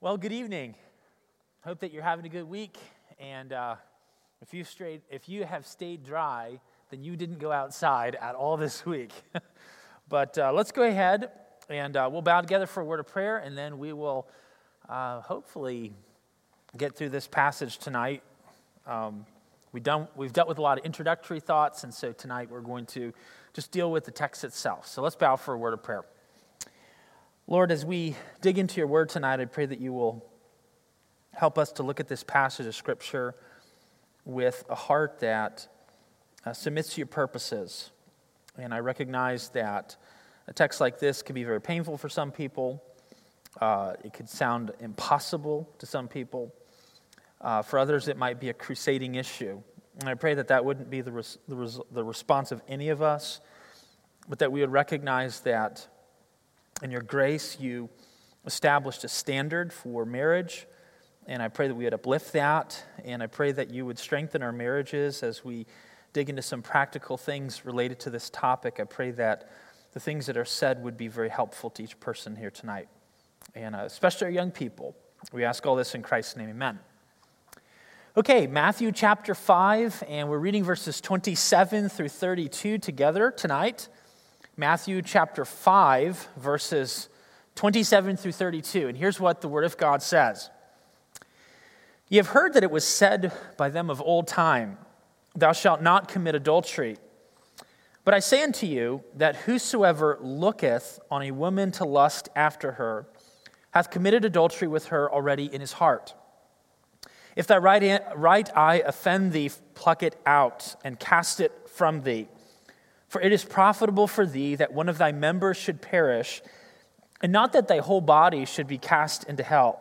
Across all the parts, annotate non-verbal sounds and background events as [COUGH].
Well, good evening. Hope that you're having a good week. And uh, if, you strayed, if you have stayed dry, then you didn't go outside at all this week. [LAUGHS] but uh, let's go ahead and uh, we'll bow together for a word of prayer, and then we will uh, hopefully get through this passage tonight. Um, we done, we've dealt with a lot of introductory thoughts, and so tonight we're going to just deal with the text itself. So let's bow for a word of prayer. Lord, as we dig into your word tonight, I pray that you will help us to look at this passage of Scripture with a heart that uh, submits to your purposes. And I recognize that a text like this can be very painful for some people. Uh, it could sound impossible to some people. Uh, for others, it might be a crusading issue. And I pray that that wouldn't be the, res- the, res- the response of any of us, but that we would recognize that in your grace, you established a standard for marriage. And I pray that we would uplift that. And I pray that you would strengthen our marriages as we dig into some practical things related to this topic. I pray that the things that are said would be very helpful to each person here tonight, and uh, especially our young people. We ask all this in Christ's name. Amen. Okay, Matthew chapter 5, and we're reading verses 27 through 32 together tonight. Matthew chapter 5, verses 27 through 32. And here's what the Word of God says Ye have heard that it was said by them of old time, Thou shalt not commit adultery. But I say unto you that whosoever looketh on a woman to lust after her hath committed adultery with her already in his heart. If thy right eye offend thee, pluck it out and cast it from thee. For it is profitable for thee that one of thy members should perish, and not that thy whole body should be cast into hell.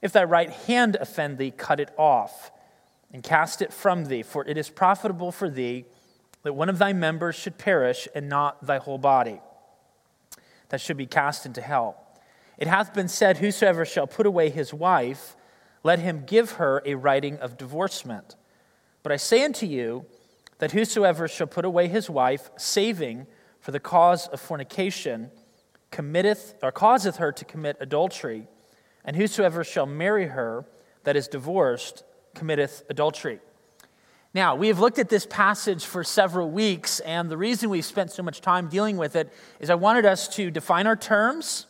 If thy right hand offend thee, cut it off and cast it from thee, for it is profitable for thee that one of thy members should perish, and not thy whole body that should be cast into hell. It hath been said, Whosoever shall put away his wife, let him give her a writing of divorcement. But I say unto you, that whosoever shall put away his wife, saving for the cause of fornication, committeth or causeth her to commit adultery, and whosoever shall marry her that is divorced committeth adultery. Now, we have looked at this passage for several weeks, and the reason we've spent so much time dealing with it is I wanted us to define our terms.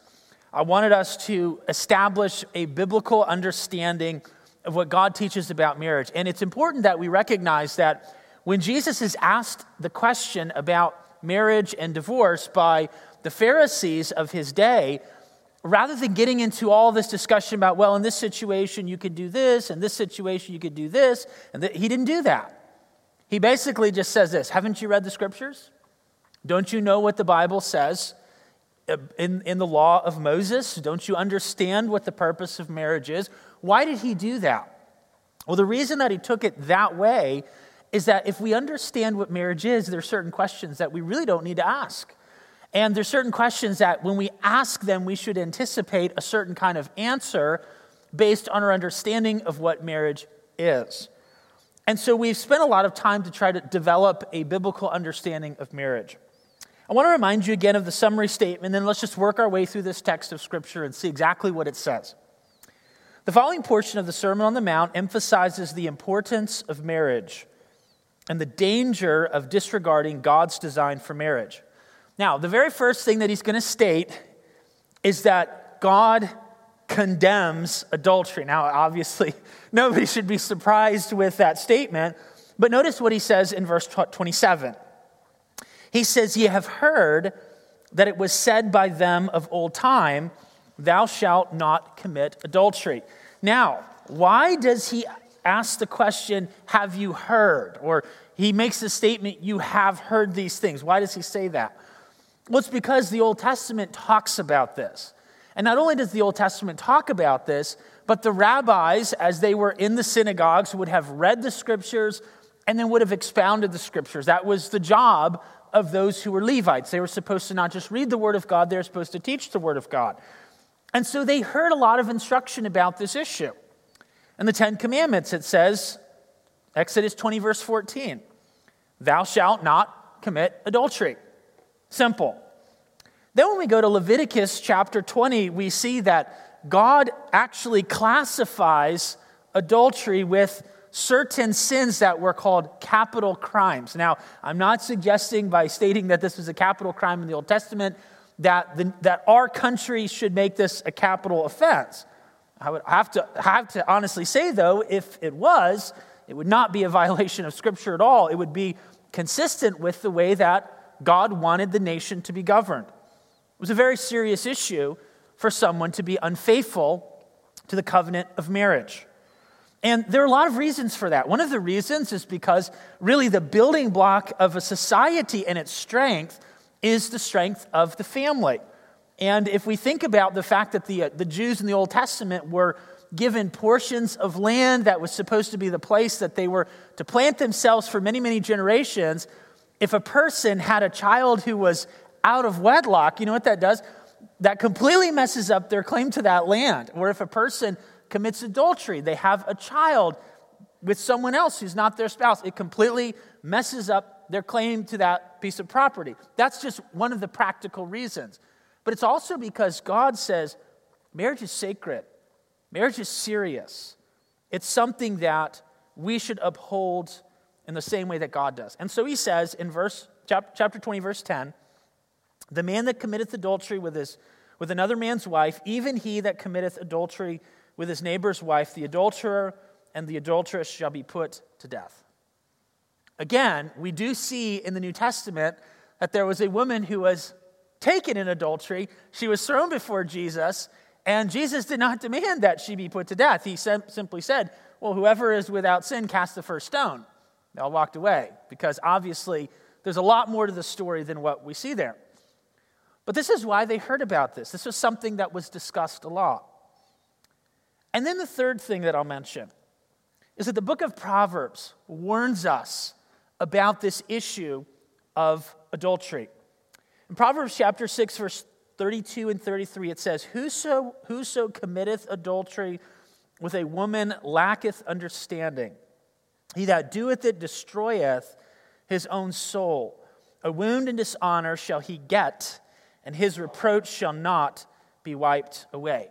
I wanted us to establish a biblical understanding of what God teaches about marriage. And it's important that we recognize that when Jesus is asked the question about marriage and divorce by the Pharisees of his day, rather than getting into all this discussion about, well, in this situation you could do this, in this situation you could do this, and he didn't do that. He basically just says this Haven't you read the scriptures? Don't you know what the Bible says uh, in, in the law of Moses? Don't you understand what the purpose of marriage is? Why did he do that? Well, the reason that he took it that way is that if we understand what marriage is, there are certain questions that we really don't need to ask. And there's certain questions that when we ask them, we should anticipate a certain kind of answer based on our understanding of what marriage is. And so we've spent a lot of time to try to develop a biblical understanding of marriage. I want to remind you again of the summary statement, then let's just work our way through this text of Scripture and see exactly what it says. The following portion of the Sermon on the Mount emphasizes the importance of marriage and the danger of disregarding God's design for marriage. Now, the very first thing that he's going to state is that God condemns adultery. Now, obviously, [LAUGHS] nobody should be surprised with that statement, but notice what he says in verse 27. He says, Ye have heard that it was said by them of old time, Thou shalt not commit adultery. Now, why does he ask the question, Have you heard? Or he makes the statement, You have heard these things. Why does he say that? Well, it's because the Old Testament talks about this. And not only does the Old Testament talk about this, but the rabbis, as they were in the synagogues, would have read the scriptures and then would have expounded the scriptures. That was the job of those who were Levites. They were supposed to not just read the Word of God, they were supposed to teach the Word of God. And so they heard a lot of instruction about this issue. In the Ten Commandments, it says, Exodus 20, verse 14, Thou shalt not commit adultery. Simple. Then when we go to Leviticus chapter 20, we see that God actually classifies adultery with certain sins that were called capital crimes. Now, I'm not suggesting by stating that this was a capital crime in the Old Testament that, the, that our country should make this a capital offense. I would have to, have to honestly say, though, if it was, it would not be a [LAUGHS] violation of Scripture at all. It would be consistent with the way that God wanted the nation to be governed. It was a very serious issue for someone to be unfaithful to the covenant of marriage. And there are a lot of reasons for that. One of the reasons is because really the building block of a society and its strength is the strength of the family. And if we think about the fact that the, uh, the Jews in the Old Testament were given portions of land that was supposed to be the place that they were to plant themselves for many, many generations, if a person had a child who was out of wedlock, you know what that does? That completely messes up their claim to that land. Or if a person commits adultery, they have a child with someone else who's not their spouse, it completely messes up their claim to that piece of property. That's just one of the practical reasons. But it's also because God says marriage is sacred, marriage is serious. It's something that we should uphold in the same way that God does. And so he says in verse chapter 20 verse 10, the man that committeth adultery with his with another man's wife, even he that committeth adultery with his neighbor's wife, the adulterer and the adulteress shall be put to death. Again, we do see in the New Testament that there was a woman who was taken in adultery. She was thrown before Jesus, and Jesus did not demand that she be put to death. He simply said, Well, whoever is without sin, cast the first stone. They all walked away because obviously there's a lot more to the story than what we see there. But this is why they heard about this. This was something that was discussed a lot. And then the third thing that I'll mention is that the book of Proverbs warns us about this issue of adultery. In Proverbs chapter 6, verse 32 and 33, it says, Whoso, whoso committeth adultery with a woman lacketh understanding. He that doeth it destroyeth his own soul. A wound and dishonor shall he get, and his reproach shall not be wiped away.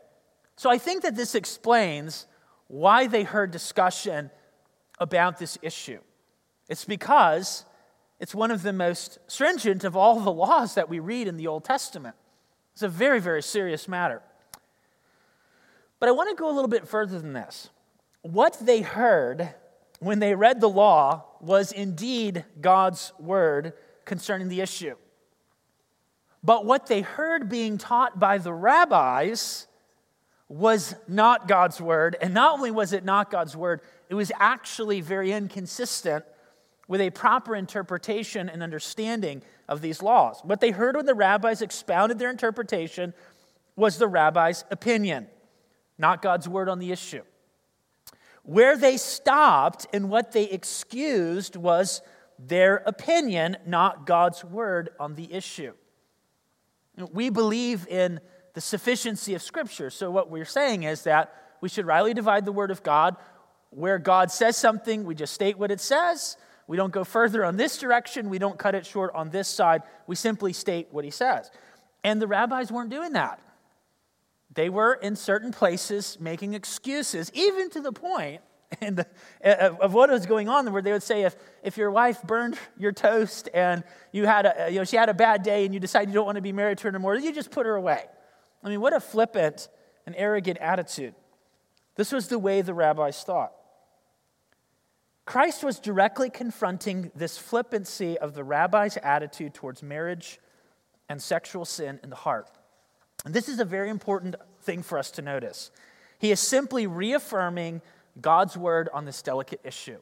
So I think that this explains why they heard discussion about this issue. It's because it's one of the most stringent of all the laws that we read in the Old Testament. It's a very, very serious matter. But I want to go a little bit further than this. What they heard when they read the law was indeed God's word concerning the issue. But what they heard being taught by the rabbis was not God's word. And not only was it not God's word, it was actually very inconsistent with a proper interpretation and understanding of these laws. What they heard when the rabbis expounded their interpretation was the rabbi's opinion, not God's word on the issue. Where they stopped and what they excused was their opinion, not God's word on the issue. We believe in the sufficiency of Scripture. So, what we're saying is that we should rightly divide the Word of God. Where God says something, we just state what it says. We don't go further on this direction. We don't cut it short on this side. We simply state what He says. And the rabbis weren't doing that. They were in certain places making excuses, even to the point [LAUGHS] and of what was going on where they would say if, if your wife burned your toast and you had a, you know, she had a bad day and you decide you don't want to be married to her anymore, you just put her away. I mean, what a flippant and arrogant attitude. This was the way the rabbis thought. Christ was directly confronting this flippancy of the rabbi's attitude towards marriage and sexual sin in the heart. And this is a very important thing for us to notice. He is simply reaffirming God's word on this delicate issue.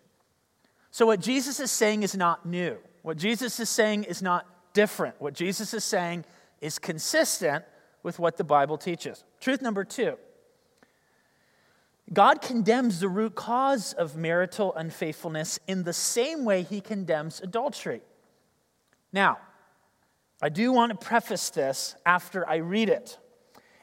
So, what Jesus is saying is not new. What Jesus is saying is not different. What Jesus is saying is consistent with what the Bible teaches. Truth number two God condemns the root cause of marital unfaithfulness in the same way he condemns adultery. Now, I do want to preface this after I read it.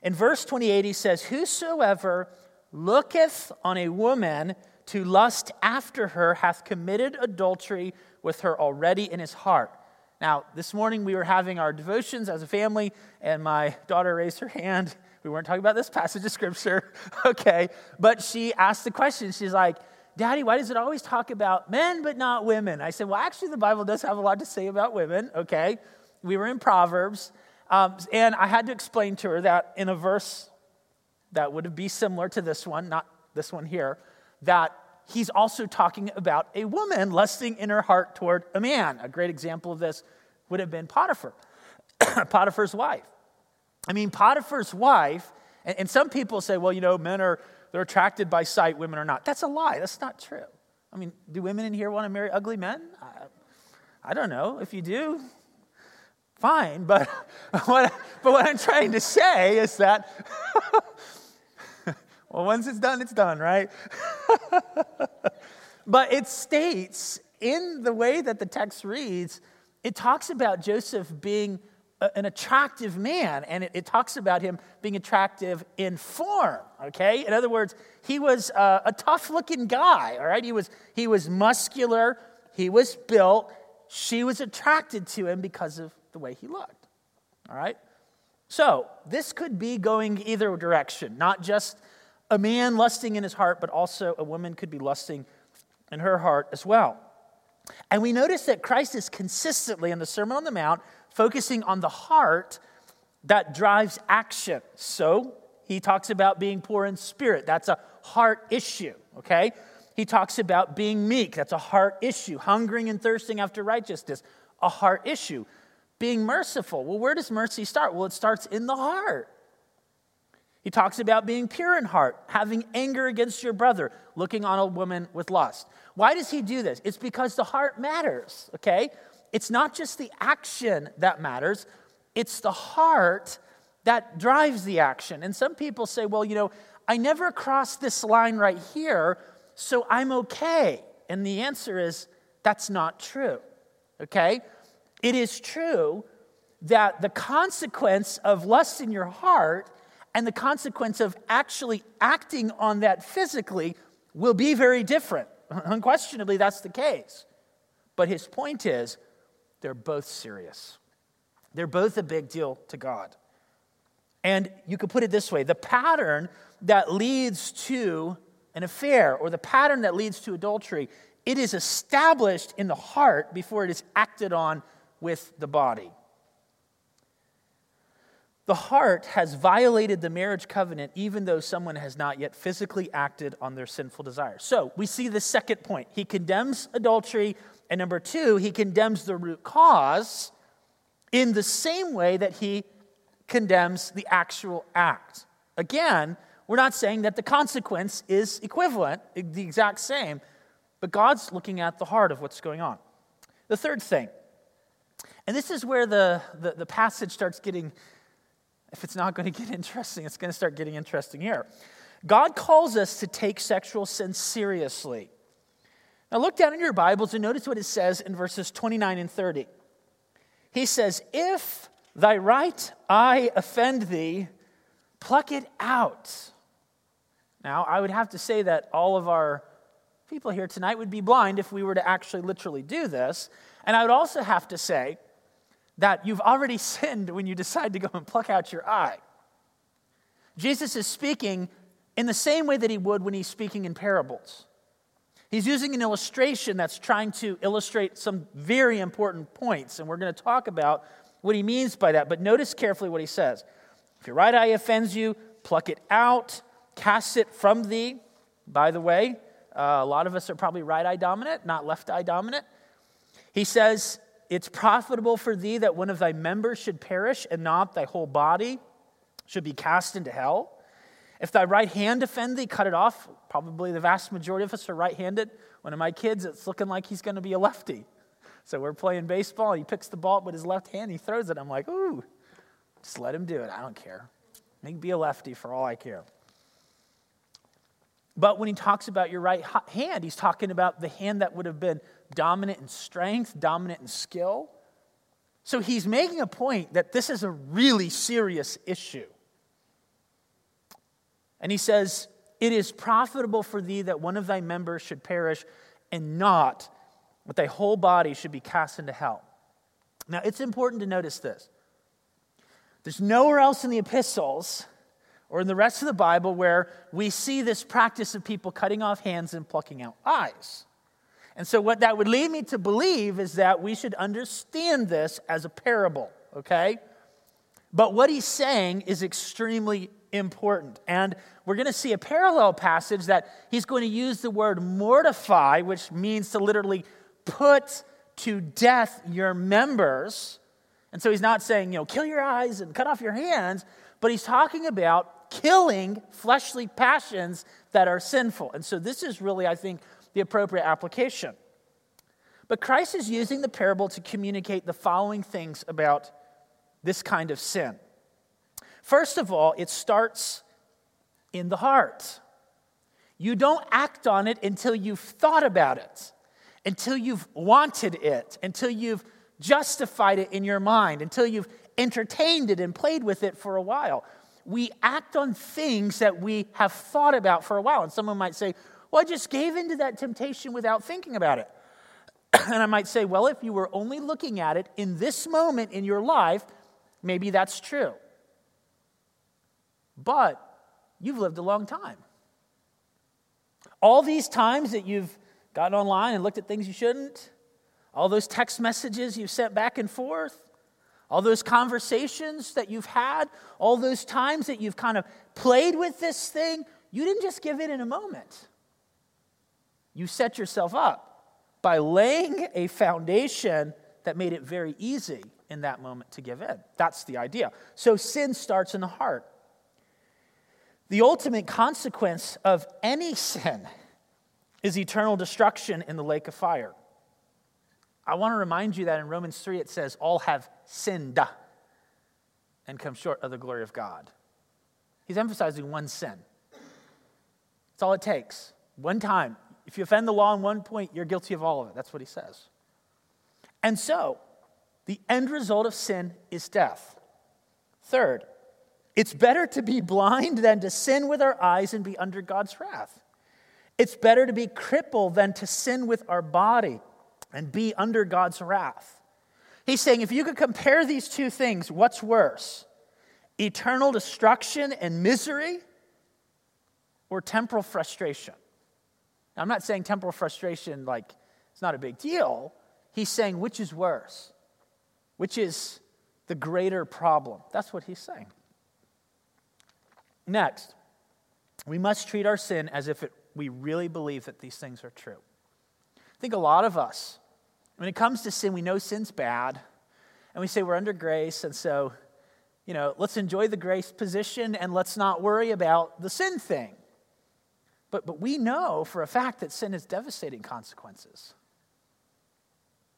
In verse 28, he says, Whosoever looketh on a woman to lust after her hath committed adultery with her already in his heart. Now, this morning we were having our devotions as a family, and my daughter raised her hand We weren't talking about this passage of scripture, [LAUGHS] okay? But she asked the question. She's like, Daddy, why does it always talk about men but not women? I said, Well, actually, the Bible does have a lot to say about women, okay? We were in Proverbs, um, and I had to explain to her that in a verse that would be similar to this one, not this one here, that he's also talking about a woman lusting in her heart toward a man. A great example of this would have been Potiphar, [COUGHS] Potiphar's wife. I mean, Potiphar's wife, and, and some people say, well, you know, men are they're attracted by sight, women are not. That's a lie. That's not true. I mean, do women in here want to marry ugly men? I, I don't know. If you do, fine. But [LAUGHS] what, but what I'm trying to say is that [LAUGHS] Well, once it's done, it's done, right? [LAUGHS] but it states in the way that the text reads, it talks about Joseph being an attractive man, and it, it, talks about him being attractive in form, okay? In other words, he was uh, a, a tough looking guy, all right? He was, he was muscular, he was built, she was attracted to him because of the way he looked, all right? So, this could be going either direction, not just a man lusting in his heart, but also a woman could be lusting in her heart as well. And we notice that Christ is consistently in the Sermon on the Mount focusing on the heart that drives action. So he talks about being poor in spirit. That's a heart issue, okay? He talks about being meek. That's a heart issue. Hungering and thirsting after righteousness, a heart issue. Being merciful. Well, where does mercy start? Well, it starts in the heart. He talks about being pure in heart, having anger against your brother, looking on a woman with lust. Why does he do this? It's because the heart matters, okay? It's not just the action that matters, it's the heart that drives the action. And some people say, well, you know, I never crossed this line right here, so I'm okay. And the answer is that's not true, okay? It is true that the consequence of lust in your heart and the consequence of actually acting on that physically will be very different. [LAUGHS] Unquestionably, that's the case. But his point is, they're both serious. They're both a big deal to God. And you could put it this way the pattern that leads to an affair or the pattern that leads to adultery, it is established in the heart before it is acted on with the body. The heart has violated the marriage covenant even though someone has not yet physically acted on their sinful desires. So we see the second point. He condemns adultery. And number two, he condemns the root cause in the same way that he condemns the actual act. Again, we're not saying that the consequence is equivalent, the exact same, but God's looking at the heart of what's going on. The third thing, and this is where the, the, the passage starts getting if it's not going to get interesting, it's going to start getting interesting here. God calls us to take sexual sin seriously. Now, look down in your Bibles and notice what it says in verses 29 and 30. He says, If thy right eye offend thee, pluck it out. Now, I would have to say that all of our people here tonight would be blind if we were to actually literally do this. And I would also have to say that you've already [LAUGHS] sinned when you decide to go and pluck out your eye. Jesus is speaking in the same way that he would when he's speaking in parables. He's using an illustration that's trying to illustrate some very important points, and we're going to talk about what he means by that. But notice carefully what he says. If your right eye offends you, pluck it out, cast it from thee. By the way, uh, a lot of us are probably right eye dominant, not left eye dominant. He says, it's profitable for thee that one of thy members should perish, and not thy whole body should be cast into hell. If thy right hand offend thee, cut it off. Probably the vast majority of us are right handed. One of my kids, it's looking like he's going to be a lefty. So we're playing baseball. He picks the ball up with his left hand, he throws it. I'm like, ooh, just let him do it. I don't care. He can be a lefty for all I care. But when he talks about your right hand, he's talking about the hand that would have been dominant in strength, dominant in skill. So he's making a point that this is a really serious issue. And he says, It is profitable for thee that one of thy members should perish, and not that thy whole body should be cast into hell. Now, it's important to notice this. There's nowhere else in the epistles or in the rest of the Bible where we see this practice of people cutting off hands and plucking out eyes. And so, what that would lead me to believe is that we should understand this as a parable, okay? But what he's saying is extremely important. And we're going to see a parallel passage that he's going to use the word mortify, which means to literally put to death your members. And so he's not saying, you know, kill your eyes and cut off your hands, but he's talking about killing fleshly passions that are sinful. And so this is really, I think, the appropriate application. But Christ is using the parable to communicate the following things about this kind of sin. First of all, it starts in the heart. You don't act on it until you've thought about it, until you've wanted it, until you've justified it in your mind, until you've entertained it and played with it for a while we act on things that we have thought about for a while. And someone might say, Well, I just gave into that temptation without thinking about it. [CLEARS THROAT] and I might say, Well, if you were only looking at it in this moment in your life, maybe that's true. But you've lived a long time. All these times that you've gotten online and looked at things you shouldn't, all those text messages you've sent back and forth, all those conversations that you've had, all those times that you've kind of played with this thing, you didn't just give in in a moment. You set yourself up by laying a foundation that made it very easy in that moment to give in. That's the idea. So sin starts in the heart. The ultimate consequence of any sin is eternal destruction in the lake of fire. I want to remind you that in Romans 3 it says, All have sinned and come short of the glory of God. He's emphasizing one sin. That's all it takes. One time. If you offend the law in one point, you're guilty of all of it. That's what he says. And so, the end result of sin is death. Third, it's better to be blind than to sin with our eyes and be under God's wrath. It's better to be crippled than to sin with our body and be under God's wrath. He's saying if you could compare these two things, what's worse? Eternal destruction and misery or temporal frustration? Now, I'm not saying temporal frustration like it's not a big deal. He's saying which is worse? Which is the greater problem? That's what he's saying. Next, we must treat our sin as if it, we really believe that these things are true. I think a lot of us when it comes to sin, we know sin's bad, and we say we're under grace, and so, you know, let's enjoy the grace position and let's not worry about the sin thing. But, but we know for a fact that sin has devastating consequences.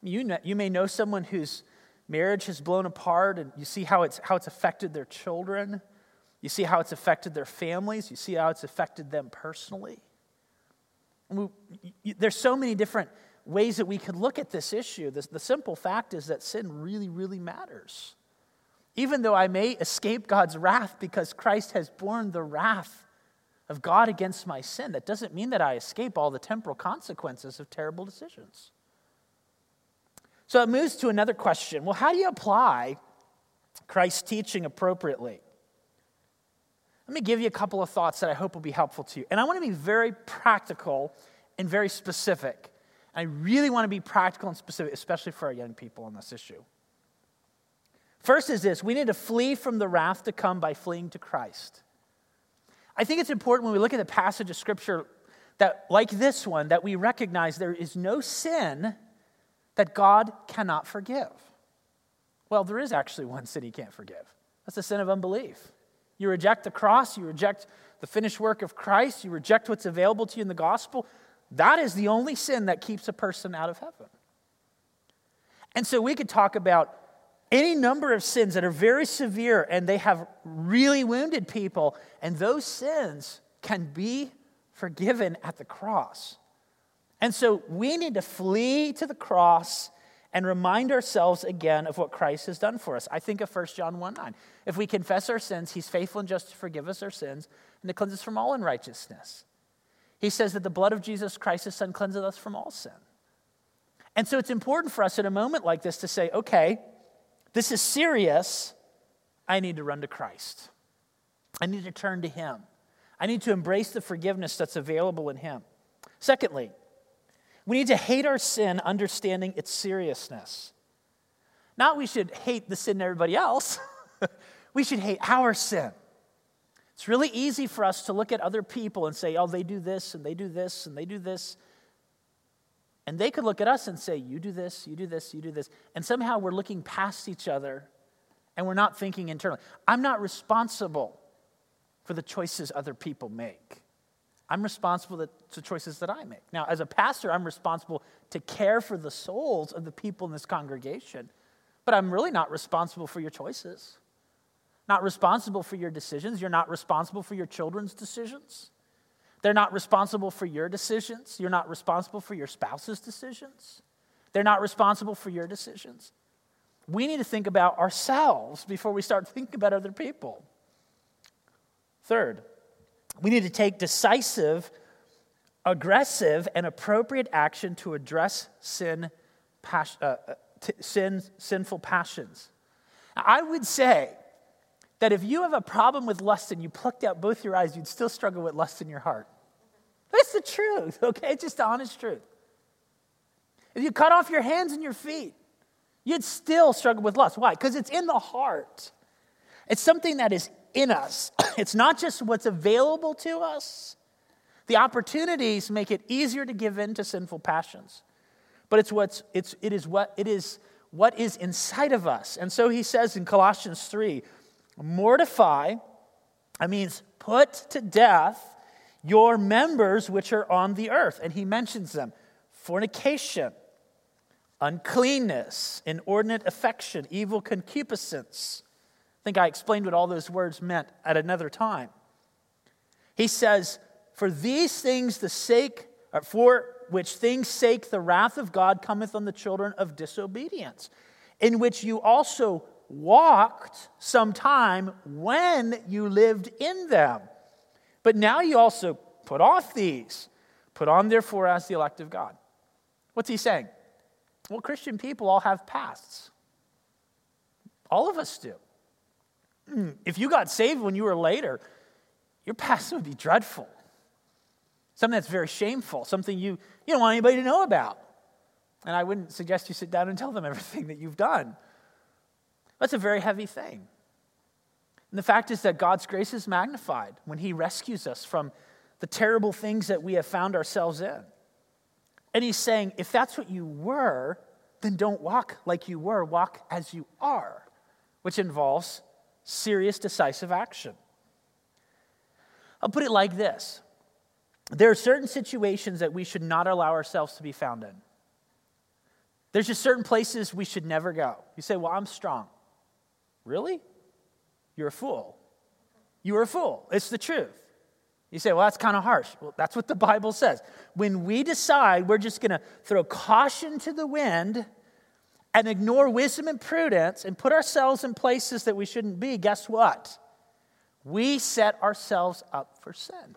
You, know, you may know someone whose marriage has blown apart, and you see how it's, how it's affected their children. You see how it's affected their families. You see how it's affected them personally. We, there's so many different ways that we could look at this issue. The, the simple fact is that sin really, really matters. Even though I may escape God's wrath because Christ has borne the wrath of God against my sin, that doesn't mean that I escape all the temporal consequences of terrible decisions. So it moves to another question. Well, how do you apply Christ's teaching appropriately? Let me give you a couple of thoughts that I hope will be helpful to you. And I want to be very practical and very specific. I really want to be practical and specific, especially for our young people on this issue. First is this we need to flee from the wrath to come by fleeing to Christ. I think it's important when we look at the passage of Scripture that, like this one, that we recognize there is no sin that God cannot forgive. Well, there is actually one sin He can't forgive that's the sin of unbelief. You reject the cross, you reject the finished work of Christ, you reject what's available to you in the gospel. That is the only sin that keeps a person out of heaven. And so we could talk about any number of sins that are very severe and they have really wounded people, and those sins can be forgiven at the cross. And so we need to flee to the cross and remind ourselves again of what Christ has done for us. I think of 1 John 1 9. If we confess our sins, he's faithful and just to forgive us our sins and to cleanse us from all unrighteousness. He says that the blood of Jesus Christ, his son, cleanses us from all sin. And so it's important for us in a moment like this to say, okay, this is serious. I need to run to Christ. I need to turn to Him. I need to embrace the forgiveness that's available in Him. Secondly, we need to hate our sin, understanding its seriousness. Not we should hate the sin in everybody else, [LAUGHS] we should hate our sin. It's really easy for us to look at other people and say, oh, they do this and they do this and they do this. And they could look at us and say, you do this, you do this, you do this. And somehow we're looking past each other and we're not thinking internally. I'm not responsible for the choices other people make. I'm responsible to, choices that I make. Now, as a pastor, I'm responsible to care for the souls of the people in this congregation, but I'm really not responsible for your choices. Not responsible for your decisions. You're not responsible for your children's decisions. They're not responsible for your decisions. You're not responsible for your spouse's decisions. They're not responsible for your decisions. We need to think about ourselves before we start thinking about other people. Third, we need to take decisive, aggressive, and appropriate action to address sin, pas- uh, uh t- sin sinful passions. I would say that if you have a problem with lust and you plucked out both your eyes, you'd still struggle with lust in your heart. That's the truth, [LAUGHS] okay? It's just the honest truth. If you cut off your hands and your feet, you'd still struggle with lust. Why? Because it's in the heart. It's something that is in us. [CLEARS THROAT] It's not just what's available to us. The opportunities make it easier to give in to sinful passions. But it's what's it's it is what it is what is inside of us. And so he says in Colossians 3, mortify, that means put to death your members which are on the earth. And he mentions them fornication, uncleanness, inordinate affection, evil concupiscence. Think I explained what all those words meant at another time. He says, For these things, the sake, uh, for which things sake the wrath of God cometh on the children of disobedience, in which you also walked some time when you lived in them. But now you also put off these. Put on, therefore, as the elect of God. What's he saying? Well, Christian people all have pasts. All of us do. Hmm, if you got saved when you were later, your past would be dreadful. Something that's very shameful, something you, you don't want anybody to know about. And I wouldn't suggest you sit down and tell them [LAUGHS] everything that you've done. That's a very heavy thing. And the fact is that God's grace is magnified when He rescues us from the terrible things that we have found ourselves in. And He's saying, if that's what you were, then don't walk like you were, walk as you are, which involves serious, decisive action. I'll put it like this there are certain situations that we should not allow ourselves to be found in. There's just certain places we should never go. You say, Well, I'm strong. Really? You're a fool. You are a fool. It's the truth. You say, well, that's kind of harsh. Well, that's what the Bible says. When we decide we're just going to throw caution to the wind and ignore wisdom and prudence and put ourselves in places that we shouldn't be, guess what? We set ourselves up for sin.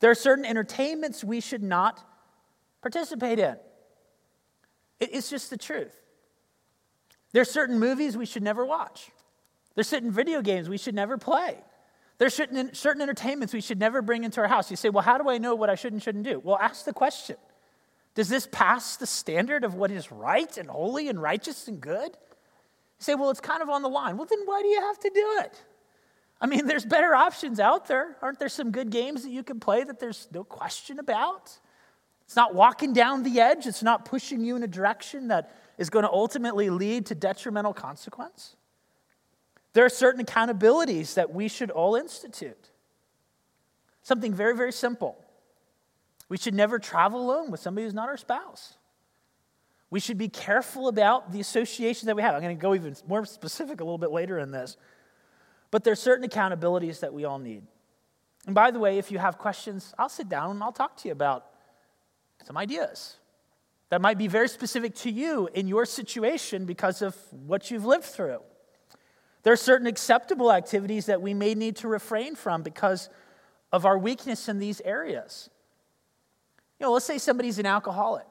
There are certain entertainments we should not participate in. It's just the truth. There are certain movies we should never watch. There's certain video games we should never play. There's certain, certain entertainments we should never bring into our house. You say, well, how do I know what I should and shouldn't do? Well, ask the question Does this pass the standard of what is right and holy and righteous and good? You say, well, it's kind of on the line. Well, then why do you have to do it? I mean, [LAUGHS] there's better options out there. Aren't there some good games that you can play that there's no question about? It's not walking down the edge, it's not pushing you in a direction that is going to ultimately lead to detrimental consequence. There are certain accountabilities that we should all institute. Something very, very simple. We should never travel alone with somebody who's not our spouse. We should be careful about the associations that we have. I'm going to go even more specific a little bit later in this. But there are certain accountabilities that we all need. And by the way, if you have questions, I'll sit down and I'll talk to you about some ideas that might be very specific to you in your situation because of what you've lived through. There are certain acceptable activities that we may need to refrain from because of our weakness in these areas. You know, let's say somebody's an alcoholic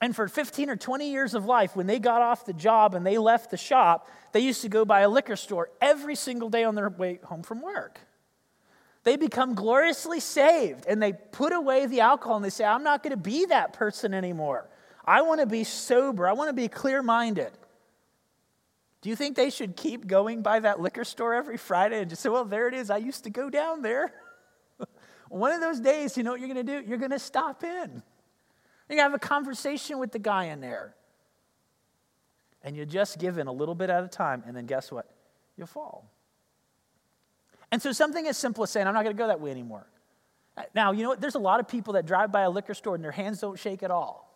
And for 15 or 20 years of life, when they got off the job and they left the shop, they used to go by a liquor store every single day on their way home from work. They become gloriously saved and they put away the alcohol and they say, I'm not going to be that person anymore. I want to be sober. I want to be clear minded. Do you think they should keep going by that liquor store every Friday and just say, well, there it is. I used to go down there. One of those days, you know what you're going to do? You're going to stop in. You're going to have a conversation with the guy in there. And you just give in a little bit at a time, and then guess what? You'll fall. And so something as simple as saying, I'm not going to go that way anymore. Now, you know what? There's a lot of people that drive by a liquor store and their hands don't shake at all.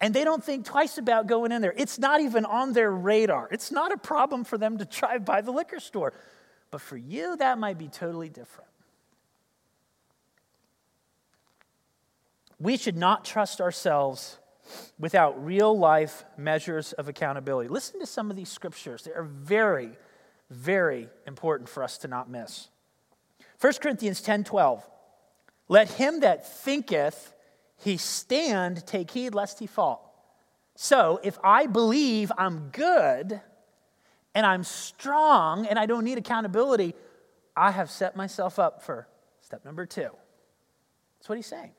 And they don't think twice about going in there. It's not even on their radar. It's not a problem for them to drive by the liquor store. But for you, that might be totally different. We should not trust ourselves without real life measures of accountability. Listen to some of these scriptures. They are very, very important for us to not miss. 1 Corinthians 10 12. Let him that thinketh he stand, take heed lest he fall. So if I believe I'm good and I'm strong and I don't need accountability, I have set myself up for step number two. That's what he's saying.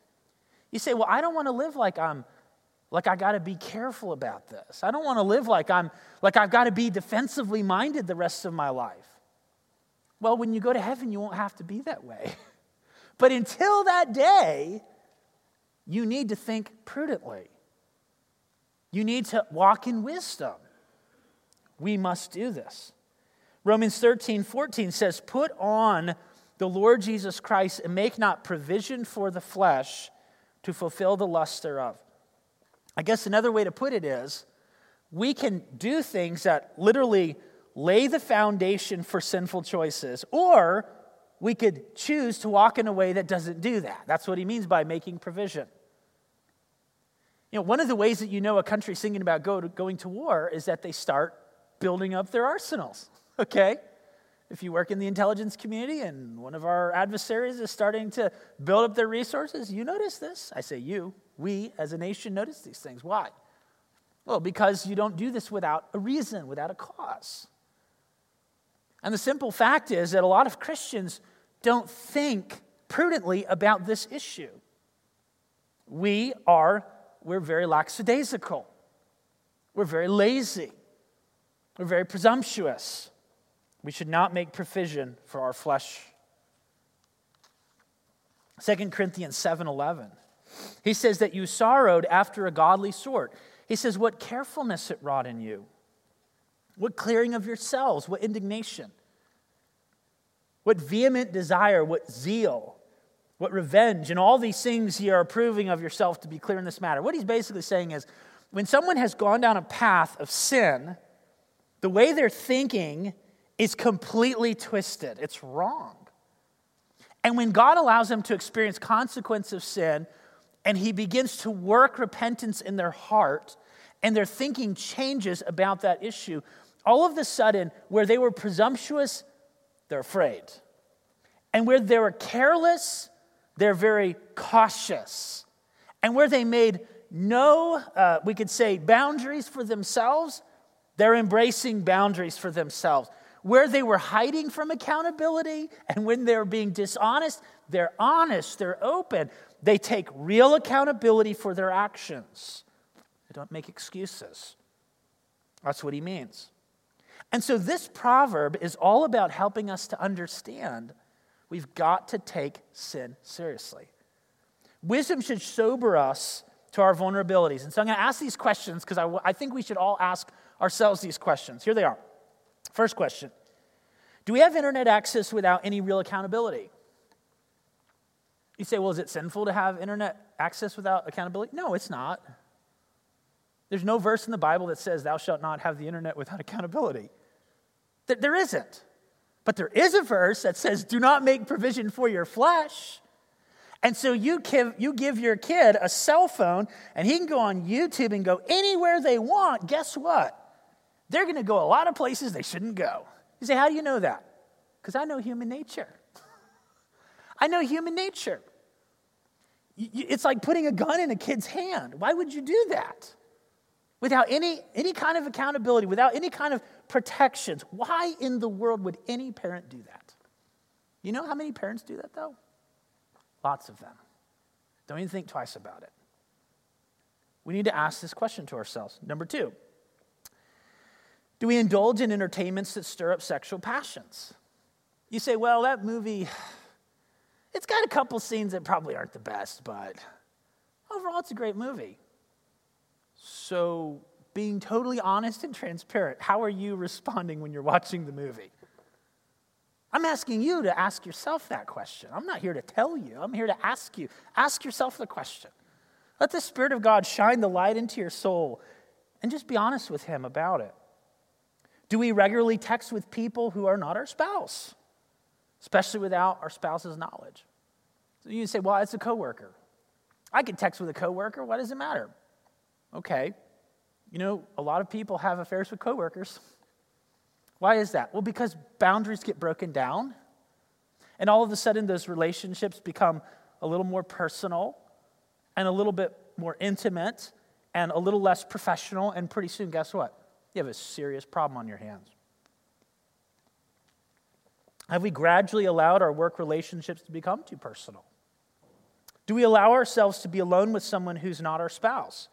You say, well, I don't want to live like I'm like I got to be careful about this. I don't want to live like I'm like I've got to be defensively minded the rest of my life. Well, when you go to heaven, you won't have to be that way. [LAUGHS] But until that day, you need to think prudently. You need to walk in wisdom. We must do this. Romans 13, 14 says, Put on the Lord Jesus Christ and make not provision for the flesh to fulfill the lust thereof. I guess another way to put it is we can do things that literally lay the foundation for sinful choices, or we could choose to walk in a way that doesn't do that. That's what he means by making provision. You know, one of the ways that you know a country's thinking about go to, going to war is that they start building up their arsenals, [LAUGHS] okay? If you work in the intelligence community and one of our adversaries is starting to build up their resources, you notice this. I say you, we as a nation notice these things. Why? Well, because you don't do this without a reason, without a cause. And the simple fact is that a lot of Christians don't think prudently about this issue. We are we're very lackadaisical. We're very lazy. We're very presumptuous. We should not make provision for our flesh. 2 Corinthians 7:11. He says that you sorrowed after a godly sort. He says what carefulness it wrought in you. What clearing of yourselves, what indignation. What vehement desire, what zeal what revenge and all these things you are approving of yourself to be clear in this matter. What he's basically saying is when someone has gone down a path of sin, the way they're thinking is completely twisted. It's wrong. And when God allows them to experience consequence of sin and he begins to work repentance in their heart and their thinking changes about that issue, all of a sudden, where they were presumptuous, they're afraid. And where they were careless, they're very cautious. And where they made no, uh, we could say, boundaries for themselves, they're embracing boundaries for themselves. Where they were hiding from accountability and when they're being dishonest, they're honest, they're open. They take real accountability for their actions. They don't make excuses. That's what he means. And so this proverb is all about helping us to understand We've got to take sin seriously. Wisdom should sober us to our vulnerabilities. And so I'm going to ask these questions because I, I think we should all ask ourselves these questions. Here they are. First question Do we have internet access without any real accountability? You say, well, is it sinful to have internet access without accountability? No, it's not. There's no verse in the Bible that says, Thou shalt not have the internet without [LAUGHS] accountability. There isn't. But there is a verse that says, do not make provision for your flesh. And so you give, you give your kid a cell phone and he can go on YouTube and go anywhere they want. Guess what? They're going to go a lot of places they shouldn't go. You say, how do you know that? Because I know human nature. [LAUGHS] I know human nature. It's like putting a gun in a kid's hand. Why would you do that? Without any, any kind of accountability, without any kind of protections. Why in the world would any parent do that? You know how many parents do that, though? Lots of them. Don't even think twice about it. We need to ask this question to ourselves. Number two, do we indulge in entertainments that stir up sexual passions? You say, well, that movie, it's got a couple scenes that probably aren't the best, but overall, it's a great movie. So, being totally honest and transparent, how are you [LAUGHS] responding when you're watching the movie? I'm asking you to ask yourself that question. I'm not here to tell you, I'm here to ask you. Ask yourself the question. Let the Spirit of God shine the light into your soul and just be honest with Him about it. Do we regularly text with people who are not our spouse, especially without our spouse's knowledge? So you say, well, it's a coworker. I can text with a coworker. What does it matter? Okay. You know, a lot of people have affairs with coworkers. [LAUGHS] Why is that? Well, because boundaries get broken down, and all of a sudden those relationships become a little more personal and a little bit more intimate and a little less professional, and pretty soon, guess what? You have a serious problem on your hands. Have we gradually allowed our work relationships to become too personal? Do we allow ourselves to be alone with someone who's not our spouse?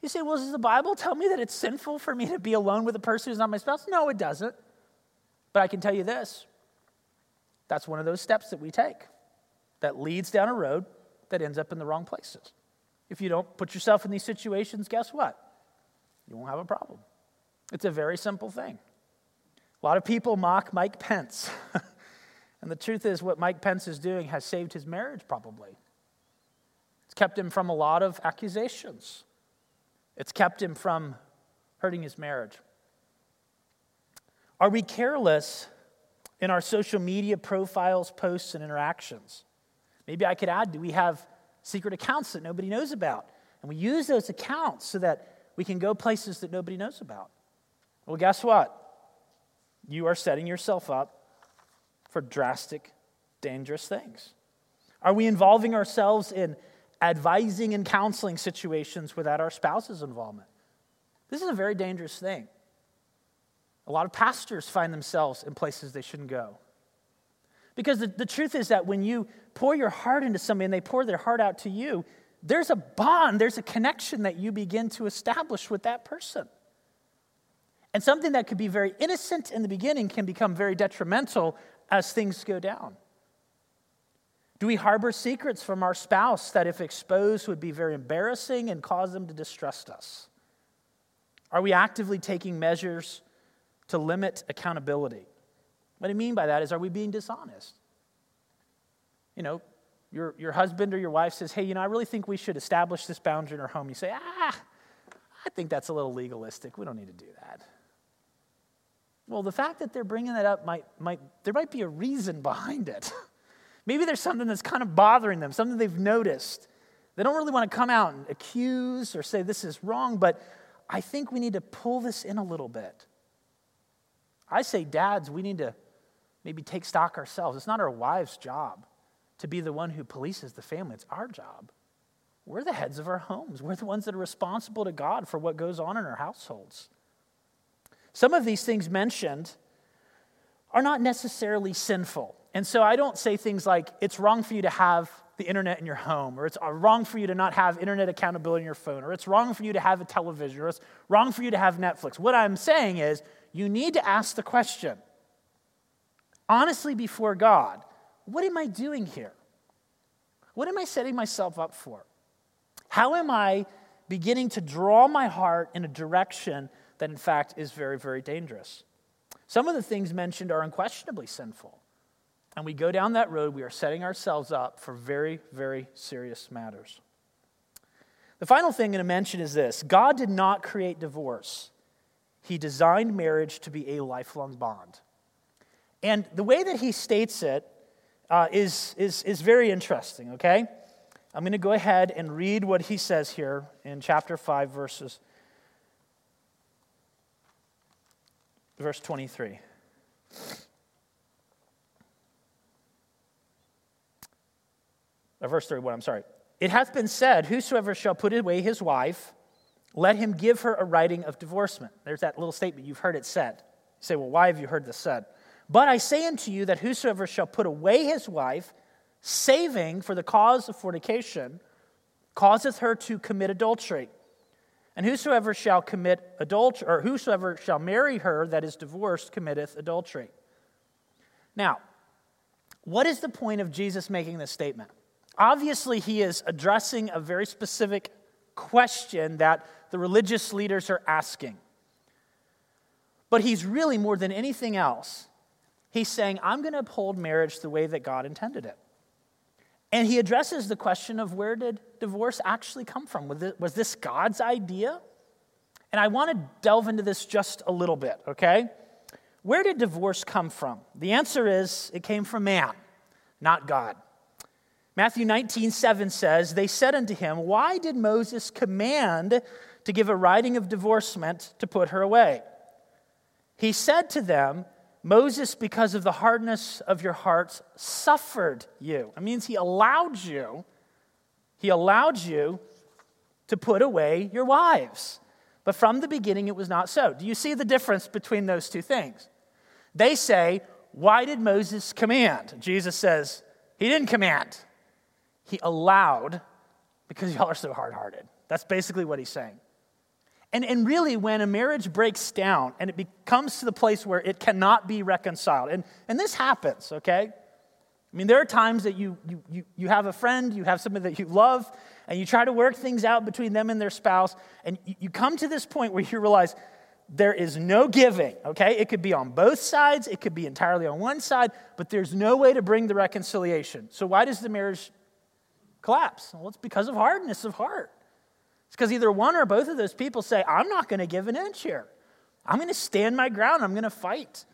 You say, well, does the Bible tell me that it's sinful for me to be alone with a person who's not my spouse? No, it doesn't. But I can tell you this that's one of those steps that we take that leads down a road that ends up in the wrong places. If you don't put yourself in these situations, guess what? You won't have a problem. It's a very simple thing. A lot of people mock Mike Pence. [LAUGHS] and the truth is, what Mike Pence is doing has saved his marriage, probably. It's kept him from a lot of accusations. It's kept him from hurting his marriage. Are we careless in our social media profiles, posts, and interactions? Maybe I could add do we have secret accounts that nobody knows about? And we use those accounts so that we can go places that nobody knows about. Well, guess what? You are setting yourself up for drastic, dangerous things. Are we involving ourselves in advising and counseling situations without our spouse's involvement. This is a very dangerous thing. A lot of pastors find themselves in places they shouldn't go. Because the, the truth is that when you pour your heart into somebody and they pour their heart out to you, there's a bond, there's a connection that you begin to establish with that person. And something that could be very innocent in the beginning can become very detrimental as things go down. Do we harbor secrets from our spouse that, if exposed, would be very embarrassing and cause them to distrust us? Are we actively taking measures to limit accountability? What I mean by that is, are we being dishonest? You know, your, your husband or your wife says, Hey, you know, I really think we should establish this boundary in our home. You say, Ah, I think that's a little legalistic. We don't need to do that. Well, the fact that they're bringing that up might, might there might be a reason behind it. [LAUGHS] Maybe there's something that's kind of bothering them, something they've noticed. They don't really want to come out and accuse or say this is wrong, but I think we need to pull this in a little bit. I say, dads, we need to maybe take stock ourselves. It's not our wife's job to be the one who polices the family, it's our job. We're the heads of our homes, we're the ones that are responsible to God for what goes on in our households. Some of these things mentioned are not necessarily sinful. And so I don't say things like, it's wrong for you to have the internet in your home, or it's uh, wrong for you to not have internet accountability in your phone, or it's wrong for you to have a television, or it's wrong for you to have Netflix. What I'm saying is, you need to ask the question honestly before God what am I doing here? What am I setting myself up for? How am I beginning to draw my heart in a direction that, in fact, is very, very dangerous? Some of the things mentioned are unquestionably sinful and we go down that road, we are setting ourselves up for very, very serious matters. The final thing I'm going to mention is this God did not create divorce, He designed marriage to be a lifelong bond. And the way that He states it uh, is is, is very interesting, okay? I'm going to go ahead and read what He says here in chapter 5, verses. Verse 23. or verse 31, I'm sorry. It hath been said, Whosoever shall put away his wife, let him give her a writing of divorcement. There's that little statement. You've heard it said. You say, Well, why have you heard this said? But I say unto you that whosoever shall put away his wife, saving for the cause of fornication, causeth her to commit adultery. And whosoever shall commit adultery, or whosoever shall marry her that is divorced, committeth adultery. Now, what is the point of Jesus making this statement? Obviously, he is addressing a very specific question that the religious leaders are asking. But he's really, more than anything else, he's saying, I'm going to uphold marriage the way that God intended it. And he addresses the question of where did divorce actually come from? Was this God's idea? And I want to delve into this just a little bit, okay? Where did divorce come from? The answer is it came from man, not God. Matthew 19, 7 says, They said unto him, Why did Moses command to give a writing of divorcement to put her away? He said to them, Moses, because of the hardness of your hearts, suffered you. It means he allowed you, he allowed you to put away your wives. But from the beginning, it was not so. Do you see the difference between those two things? They say, Why did Moses command? Jesus says, He didn't command, He allowed because y'all are so hard hearted. That's basically what he's saying. And, and really, when a marriage breaks down and it becomes to the place where it cannot be reconciled, and, and this happens, okay? I mean, there are times that you, you, you, you have a friend, you have somebody that you love, and you try to work things out between them and their spouse, and you, you come to this point where you realize there is no giving, okay? It could be on both sides, it could be entirely on one side, but there's no way to bring the reconciliation. So, why does the marriage collapse? Well, it's because of hardness of heart. Because either one or both of those people say, I'm not going to give an inch here. I'm going to stand my ground. I'm going to fight.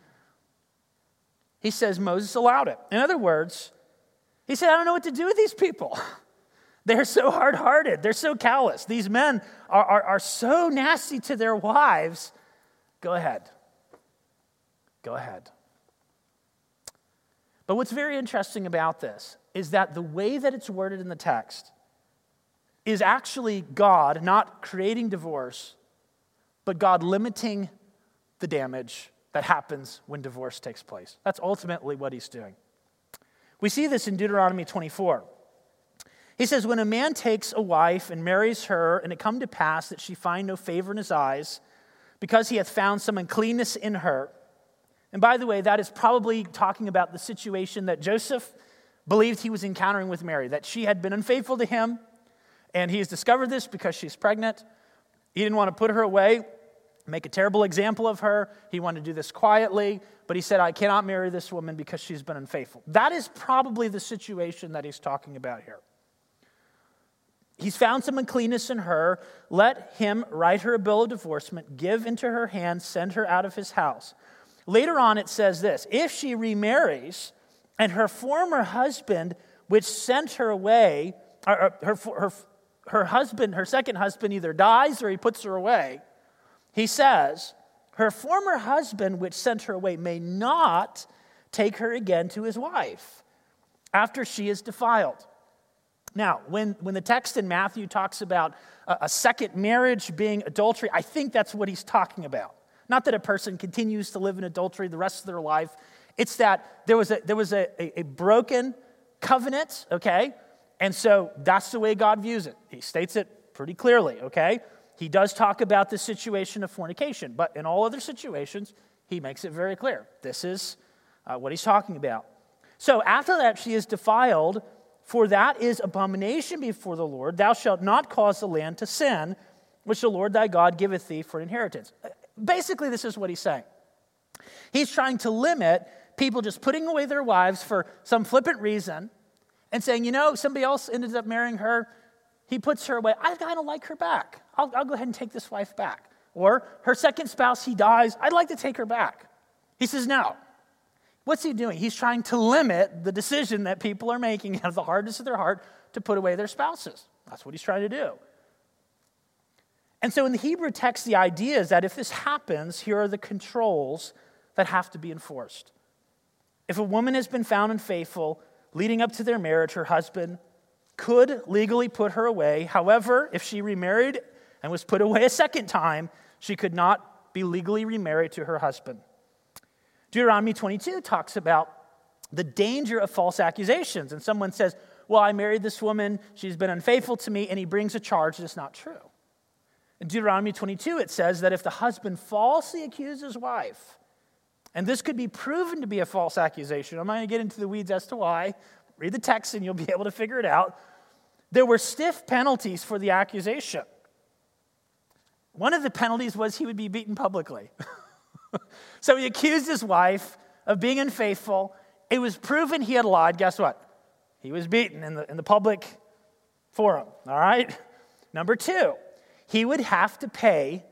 He says Moses allowed it. In other words, he said, I don't know what to do with these people. [LAUGHS] They're so hard hearted. They're so callous. These men are, are, are so nasty to their wives. Go ahead. Go ahead. But what's very interesting about this is that the way that it's worded in the text is actually God not creating divorce, but God limiting the damage that happens when divorce takes place. That's ultimately what he's doing. We see this in Deuteronomy 24. He says, When a man takes a wife and marries her, and it come to pass that she find no favor in his eyes, because he hath found some uncleanness in her. And by the way, that is probably talking about the situation that Joseph believed he was encountering with Mary, that she had been unfaithful to him, and he has discovered this because she's pregnant. He didn't want to put her away, make a terrible example of her. He wanted to do this quietly, but he said, I cannot marry this woman because she's been unfaithful. That is probably the situation that he's talking about here. He's found some uncleanness in her. Let him write her a bill of divorcement, give into her hand, send her out of his house. Later on, it says this If she remarries and her former husband, which sent her away, her, her, her husband, her second husband, either dies or he puts her away, he says, Her former husband, which sent her away, may not take her again to his wife after she is defiled. Now, when, when the text in Matthew talks about a, a second marriage being adultery, I think that's what he's talking about. Not that a person continues to live in adultery the rest of their life. It's that there was a, there was a, a, a broken covenant, okay? And so that's the way God views it. He states it pretty clearly, okay? He does talk about the situation of fornication, but in all other situations, he makes it very clear. This is uh, what he's talking about. So after that, she is defiled, for that is abomination before the Lord. Thou shalt not cause the land to sin, which the Lord thy God giveth thee for inheritance. Uh, basically, this is what he's saying. He's trying to limit people just putting away their wives for some flippant reason and saying, you know, somebody else ended up marrying her. He puts her away. I kind of like her back. I'll, I'll go ahead and take this wife back. Or her second spouse, he dies. I'd like to take her back. He says, no. What's he doing? He's trying to limit the decision that people are making [LAUGHS] out of the hardness of their heart to put away their spouses. That's what he's trying to do. And so in the Hebrew text, the idea is that if this happens, here are the controls that have to be enforced. If a woman has been found unfaithful, leading up to their marriage, her husband could legally put her away. However, if she remarried and was put away a second time, she could not be legally remarried to her husband. Deuteronomy 22 talks about the danger of false accusations. And someone says, Well, I married this woman, she's been unfaithful to me, and he brings a charge that's not true. In Deuteronomy 22, it says that if the husband falsely accuses his wife, and this could be proven to be a false accusation, I'm not going to get into the weeds as to why. Read the text and you'll be able to figure it out. There were stiff penalties for the accusation. One of the penalties was he would be beaten publicly. [LAUGHS] so he accused his wife of being unfaithful. It was proven he had lied. Guess what? He was beaten in the, in the public forum. All right? Number two, he would have to pay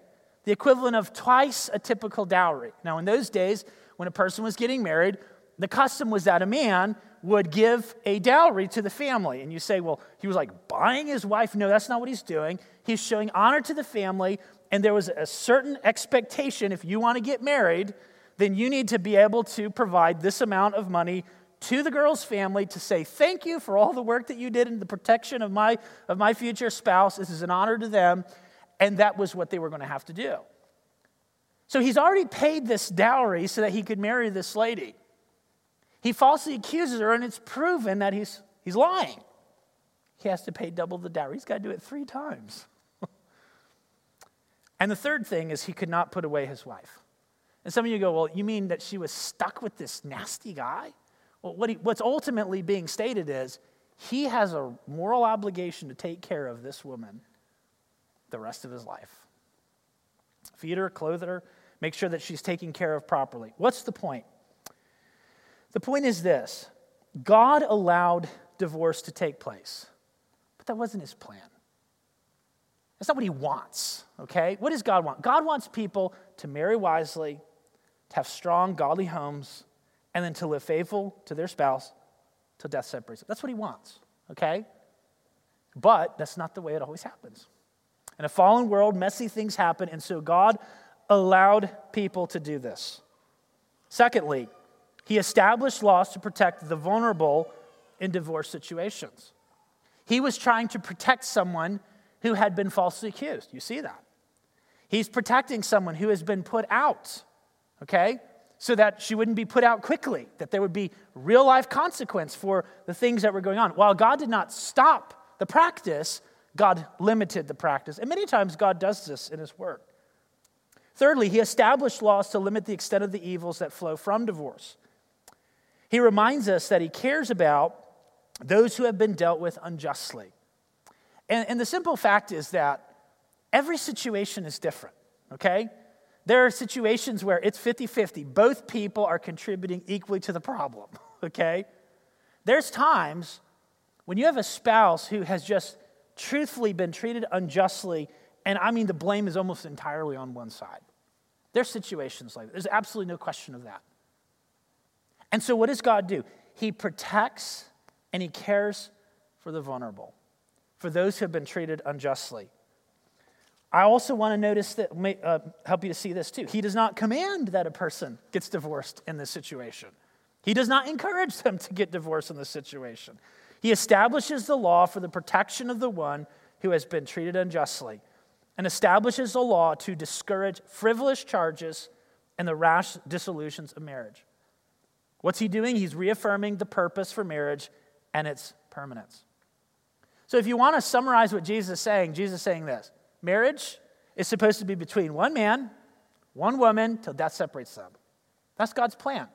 the equivalent of twice a typical dowry. Now, in those days, when a person was getting married, the custom was that a man would give a dowry to the family. And you say, well, he was like buying his wife. No, that's not what he's doing. He's showing honor to the family. And there was a certain expectation if you want to get married, then you need to be able to provide this amount of money to the girl's family to say thank you for all the work that you did in the protection of my, of my future spouse. This is an honor to them. And that was what they were going to have to do. So he's already paid this dowry so that he could marry this lady. He falsely accuses her, and it's proven that he's, he's lying. He has to pay double the dowry. He's got to do it three times. [LAUGHS] and the third thing is he could not put away his wife. And some of you go, well, you mean that she was stuck with this nasty guy? Well, what he, what's ultimately being stated is he has a moral obligation to take care of this woman the rest of his life. Feed her, clothe her, make sure that she's taken care of properly. What's the point? The point is this God allowed divorce to take place, but that wasn't his plan. That's not what he wants, okay? What does God want? God wants people to marry wisely, to have strong, godly homes, and then to live faithful to their spouse till death separates them. That's what he wants, okay? But that's not the way it always happens. In a fallen world, messy things happen, and so God allowed people to do this. Secondly, he established laws to protect the vulnerable in divorce situations. He was trying to protect someone who had been falsely accused. You see that. He's protecting someone who has been put out, okay? So that she wouldn't be put out quickly, that there would be real life consequence for the things that were going on. While God did not stop the practice, God limited the practice. And many times God does this in His Word. Thirdly, He established laws to limit the extent of the evils that flow from divorce. He reminds us that he cares about those who have been dealt with unjustly. And, and the simple fact is that every situation is different, okay? There are situations where it's 50 50. Both people are contributing equally to the problem, [LAUGHS] okay? There's times when you have a spouse who has just truthfully been treated unjustly, and I mean, the blame is almost entirely on one side. There's situations like that. There's absolutely no question of that. And so, what does God do? He protects and He cares for the vulnerable, for those who have been treated unjustly. I also want to notice that, uh, help you to see this too. He does not command that a person gets divorced in this situation. He does not encourage them to get divorced in this situation. He establishes the law for the protection of the one who has been treated unjustly and establishes the law to discourage frivolous charges and the rash dissolutions of marriage. What's he doing? He's reaffirming the purpose for marriage and its permanence. So, if you want to summarize what Jesus is saying, Jesus is saying this marriage is supposed to be between one man, one woman, till death separates them. That's God's plan.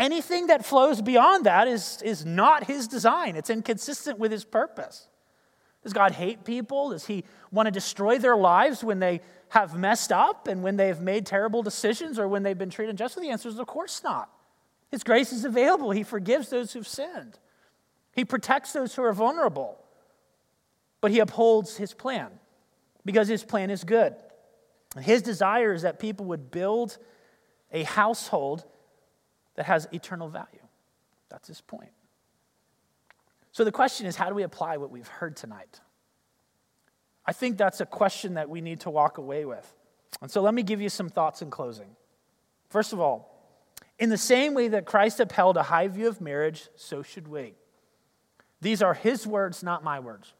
Anything that flows beyond that is, is not his design, it's inconsistent with his purpose. Does God hate people? Does he want to destroy their lives when they have messed up and when they have made terrible decisions or when they've been treated unjustly? The answer is, of course not. His grace is available. He forgives those who've sinned, He protects those who are vulnerable. But He upholds His plan because His plan is good. His desire is that people would build a household that has eternal value. That's His point. So the question is how do we apply what we've heard tonight? I think that's a question that we need to walk away with. And so let me give you some thoughts in closing. First of all, in the same way that Christ upheld a high view of marriage, so should we. These are his words, not my words.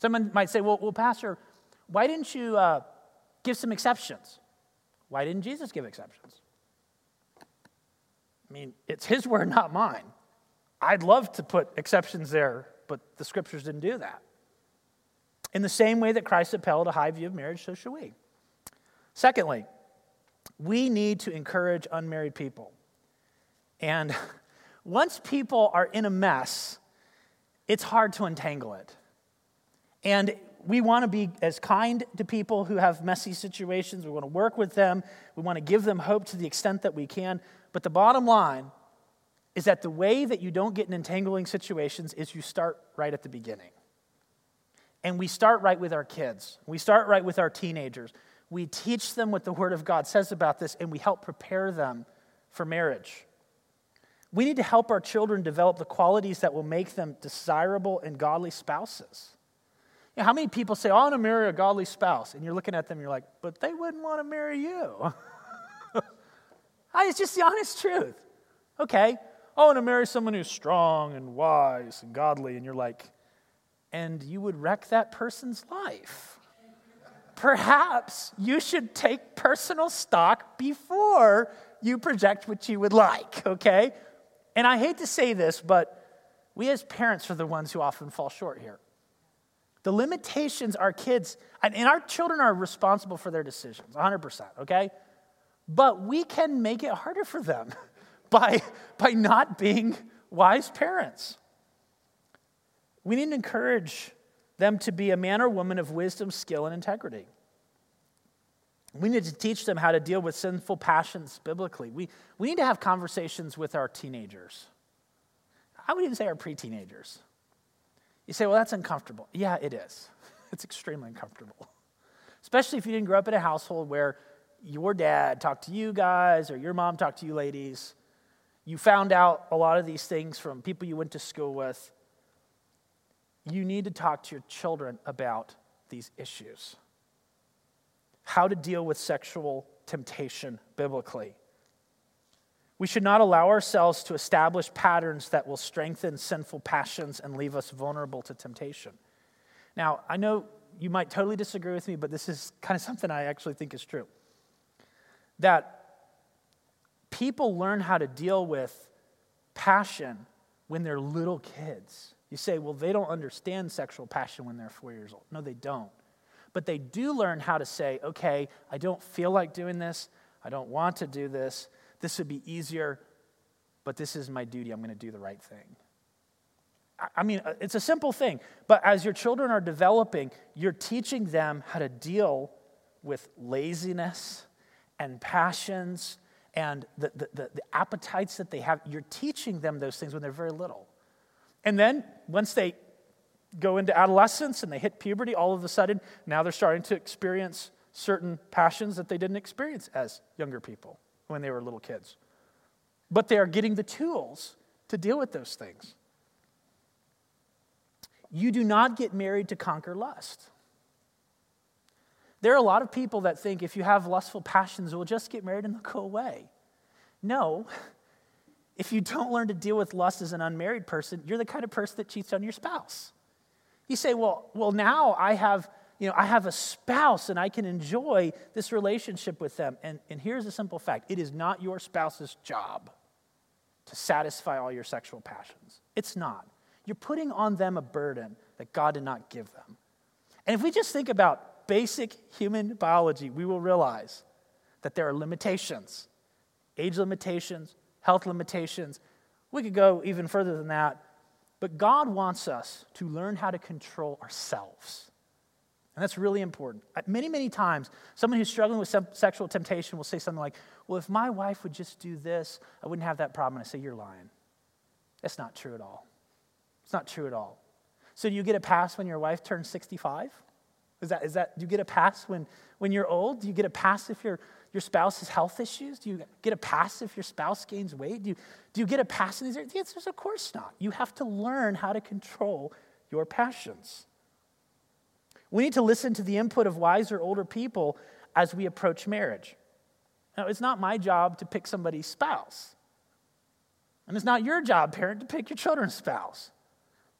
Someone might say, well, well Pastor, why didn't you uh, give some exceptions? Why didn't Jesus give exceptions? I mean, it's his word, [LAUGHS] not mine. I'd love to put exceptions there, but the scriptures didn't do that. In the same way that Christ upheld a high view of marriage, so should we. Secondly, we need to encourage unmarried people. And [LAUGHS] once people are in a mess, it's hard to untangle it. And we want to be as kind to people who have messy situations. We want to work with them. We want to give them hope to the extent that we can. But the bottom line is that the way that you don't get in entangling situations is you start right at the beginning. And we start right with our kids. We start right with our teenagers. We teach them what the Word of God says about this, and we help prepare them for marriage. We need to help our children develop the qualities that will make them desirable and godly spouses. You know, how many people say, oh, I want to marry a godly spouse? And you're looking at them, you're like, but they wouldn't want to marry you. [LAUGHS] it's just the honest truth. Okay, oh, I want to marry someone who's strong and wise and godly. And you're like, and you would wreck that person's life. Perhaps you should take personal stock before you project what you would like, okay? And I hate to say this, but we as parents are the ones who often fall short here. The limitations our kids, and our children are responsible for their decisions, 100%, okay? But we can make it harder for them [LAUGHS] by, by not being wise parents. We need to encourage them to be a man or woman of wisdom, skill, and integrity. We need to teach them how to deal with sinful passions biblically. We, we need to have conversations with our teenagers. I would even say our pre teenagers. You say, well, that's uncomfortable. Yeah, it is. [LAUGHS] It's extremely uncomfortable. Especially if you didn't grow up in a household where your dad talked to you guys or your mom talked to you ladies. You found out a lot of these things from people you went to school with. You need to talk to your children about these issues how to deal with sexual temptation biblically. We should not allow ourselves to establish patterns that will strengthen sinful passions and leave us vulnerable to temptation. Now, I know you might totally disagree with me, but this is kind of something I actually think is true. That people learn how to deal with passion when they're little kids. You say, well, they don't understand sexual passion when they're four years old. No, they don't but they do learn how to say, okay, I don't feel like doing this. I don't want to do this. This would be easier, but this is my duty. I'm going to do the right thing. I mean, uh, it's a simple thing, but as your children are developing, you're teaching them how to deal with laziness and passions and the, the, the, the appetites that they have. You're teaching them those things when they're very little. And then once they go into adolescence and they hit puberty, all of a sudden, now they're starting to experience certain passions that they didn't experience as younger people when they were little kids. But they are getting the tools to deal with those things. You do not get married to conquer lust. There are a lot of people that think if you have lustful passions, we'll just get married and they'll go away. No. [LAUGHS] If you don't learn to deal with lust as an unmarried person, you're the kind of person that cheats on your spouse. You say, well, well, now I have, you know, I have a spouse and I can enjoy this relationship with them. And, and here's a simple fact it is not your spouse's job to satisfy all your sexual passions. It's not. You're putting on them a burden that God did not give them. And if we just think about basic human biology, we will realize that there are limitations age limitations, health limitations. We could go even further than that but God wants us to learn how to control ourselves. And that's really important. Many, many times, someone who's struggling with sexual temptation will say something like, Well, if my wife would just do this, I wouldn't have that problem. And I say, You're lying. That's not true at all. It's not true at all. So, do you get a pass when your wife turns 65? Is that, is that, do you get a pass when, when you're old? Do you get a pass if you're your spouse has health issues? Do you get a pass if your spouse gains weight? Do you, do you get a pass in these areas? The answer is, of course not. You have to learn how to control your passions. We need to listen to the input of wiser, older people as we approach marriage. Now, it's not my job to pick somebody's spouse. And it's not your job, parent, to pick your children's spouse.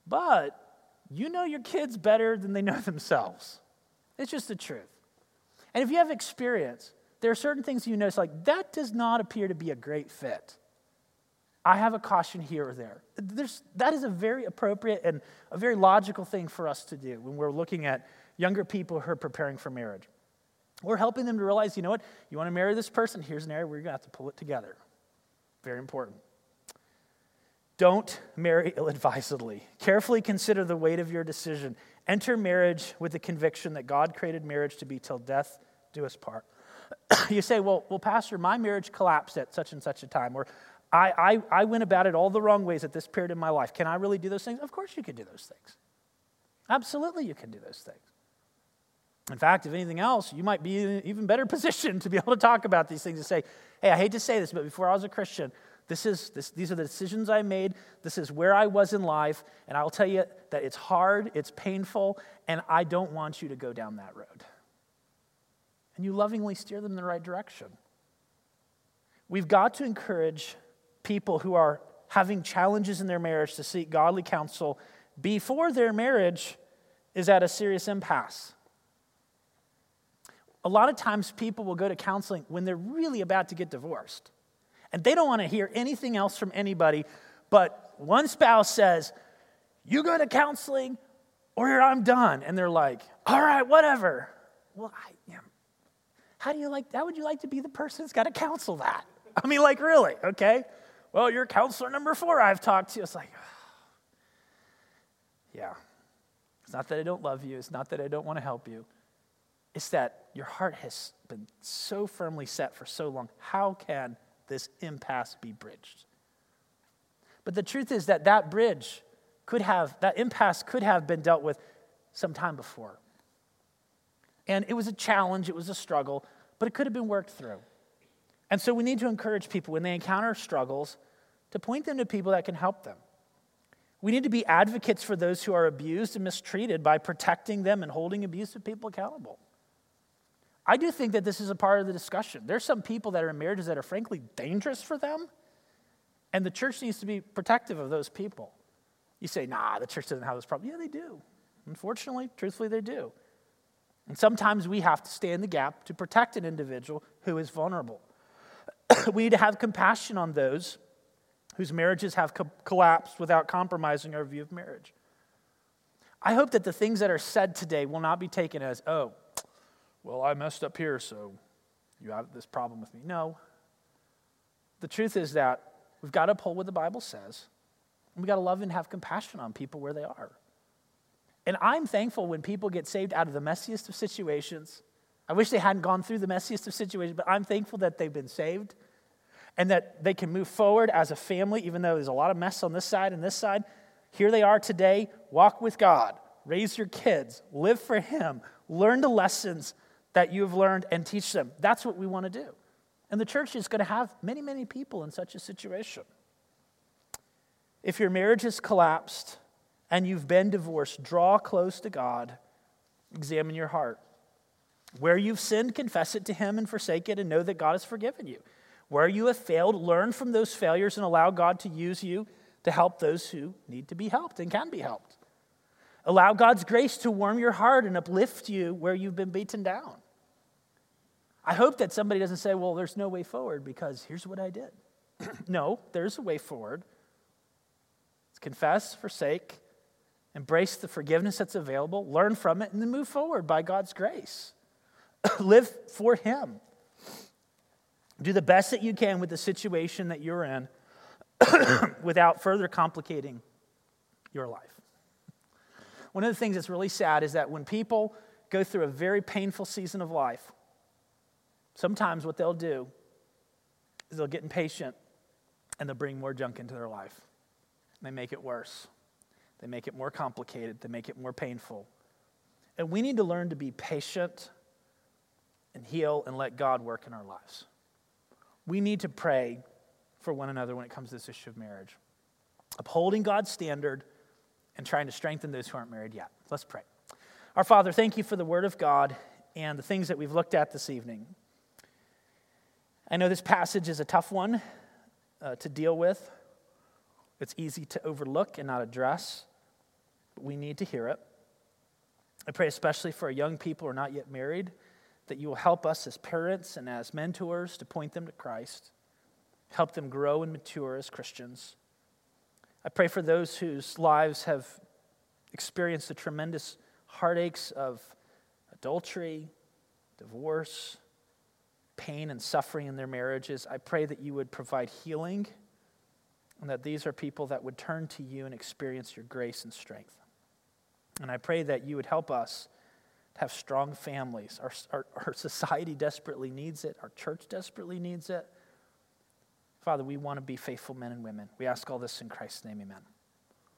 but you know your kids better than they know themselves. It's just the truth. And if you have experience, there are certain things you notice, like that does not appear to be a great fit. I have a caution here or there. There's, that is a very appropriate and a very logical thing for us to do when we're looking at younger people who are preparing for marriage. We're helping them to realize, you know what, you want to marry this person, here's an area where you're going to have to pull it together. Very important. Don't marry [LAUGHS] ill advisedly. Carefully consider the weight of your decision. Enter marriage with the conviction that God created marriage to be till death do us part. [CLEARS THROAT] you say, well, well, Pastor, my marriage collapsed at such and such a time, or I, I, I went about it all the wrong ways at this period in my life. Can I really do those things? Of course you can do those things. Absolutely, you can do those things. In fact, if anything else, you might be in an even better [LAUGHS] position to be able to talk about these things and say, hey, I hate to say this, but before I was a Christian, this is, this, these are the decisions I made. This is where I was in life. And I'll tell you that it's hard, it's painful, and I don't want you to go down that road. And you lovingly steer them in the right direction. We've got to encourage people who are having challenges in their marriage to seek godly counsel before their marriage is at a serious impasse. A lot of times people will go to counseling when they're really about to get divorced. And they don't want to hear anything else from anybody, but one spouse says, You go to counseling or I'm done. And they're like, All right, whatever. Well, I, how do you like, how would you like to be the person that's got to counsel that? I mean, like, really, okay? Well, you're counselor number four I've talked to. It's like, yeah. It's not that I don't love you, it's not that I don't want to help you. It's that your heart has been so firmly set for so long. How can this impasse be bridged. But the truth is that that bridge could have, that impasse could have been dealt with some time before. And it was a challenge, it was a struggle, but it could have been worked through. And so we need to encourage people when they encounter struggles to point them to people that can help them. We need to be advocates for those who are abused and mistreated by protecting them and holding abusive people accountable. I do think that this is a part of the discussion. There's some people that are in marriages that are frankly dangerous for them, and the church needs to be protective of those people. You say, nah, the church doesn't have this problem. Yeah, they do. Unfortunately, truthfully, they do. And sometimes we have to stay in the gap to protect an individual who is vulnerable. we need to have compassion on those whose marriages have co- collapsed without compromising our view of marriage. I hope that the things that are said today will not be taken as, oh, well, I messed up here, so you have this problem with me. No. The truth is that we've got to pull what the Bible says, and we've got to love and have compassion on people where they are. And I'm thankful when people get saved out of the messiest of situations. I wish they hadn't gone through the messiest of situations, but I'm thankful that they've been saved and that they can move forward as a family, even though there's a lot of mess on this side and this side. Here they are today. Walk with God, raise your kids, live for Him, learn the lessons that you've learned and teach them. That's what we want to do. And the church is going to have many, many people in such a situation. If your marriage has collapsed and you've been divorced, draw close to God, examine your heart. Where you've sinned, confess it to Him and forsake it, and know that God has forgiven you. Where you have failed, learn from those failures and allow God to use you to help those who need to be helped and can be helped. Allow God's grace to warm your heart and uplift you where you've been beaten down. I hope that somebody doesn't say, well, there's no way forward because here's what I did. [CLEARS THROAT] no, there's a way forward. It's confess, forsake, embrace the forgiveness that's available, learn from it, and then move forward by God's grace. [CLEARS THROAT] Live for Him. Do the best that you can with the situation that you're in [CLEARS THROAT] without further complicating your life. One of the things that's really sad is that when people go through a very painful season of life, Sometimes what they'll do is they'll get impatient and they'll bring more junk into their life. They make it worse. They make it more complicated. They make it more painful. And we need to learn to be patient and heal and let God work in our lives. We need to pray for one another when it comes to this issue of marriage, upholding God's standard and trying to strengthen those who aren't married yet. Let's pray. Our Father, thank you for the Word of God and the things that we've looked at this evening. I know this passage is a tough one uh, to deal with. It's easy to overlook and not address. but we need to hear it. I pray especially for our young people who are not yet married that you will help us as parents and as mentors to point them to Christ, help them grow and mature as Christians. I pray for those whose lives have experienced the tremendous heartaches of adultery, divorce, pain and suffering in their marriages. I pray that you would provide healing and that these are people that would turn to you and experience your grace and strength. And I pray that you would help us to have strong families. Our, our, our society desperately needs it, our church desperately needs it. Father, we want to be faithful men and women. We ask all this in Christ's name, amen.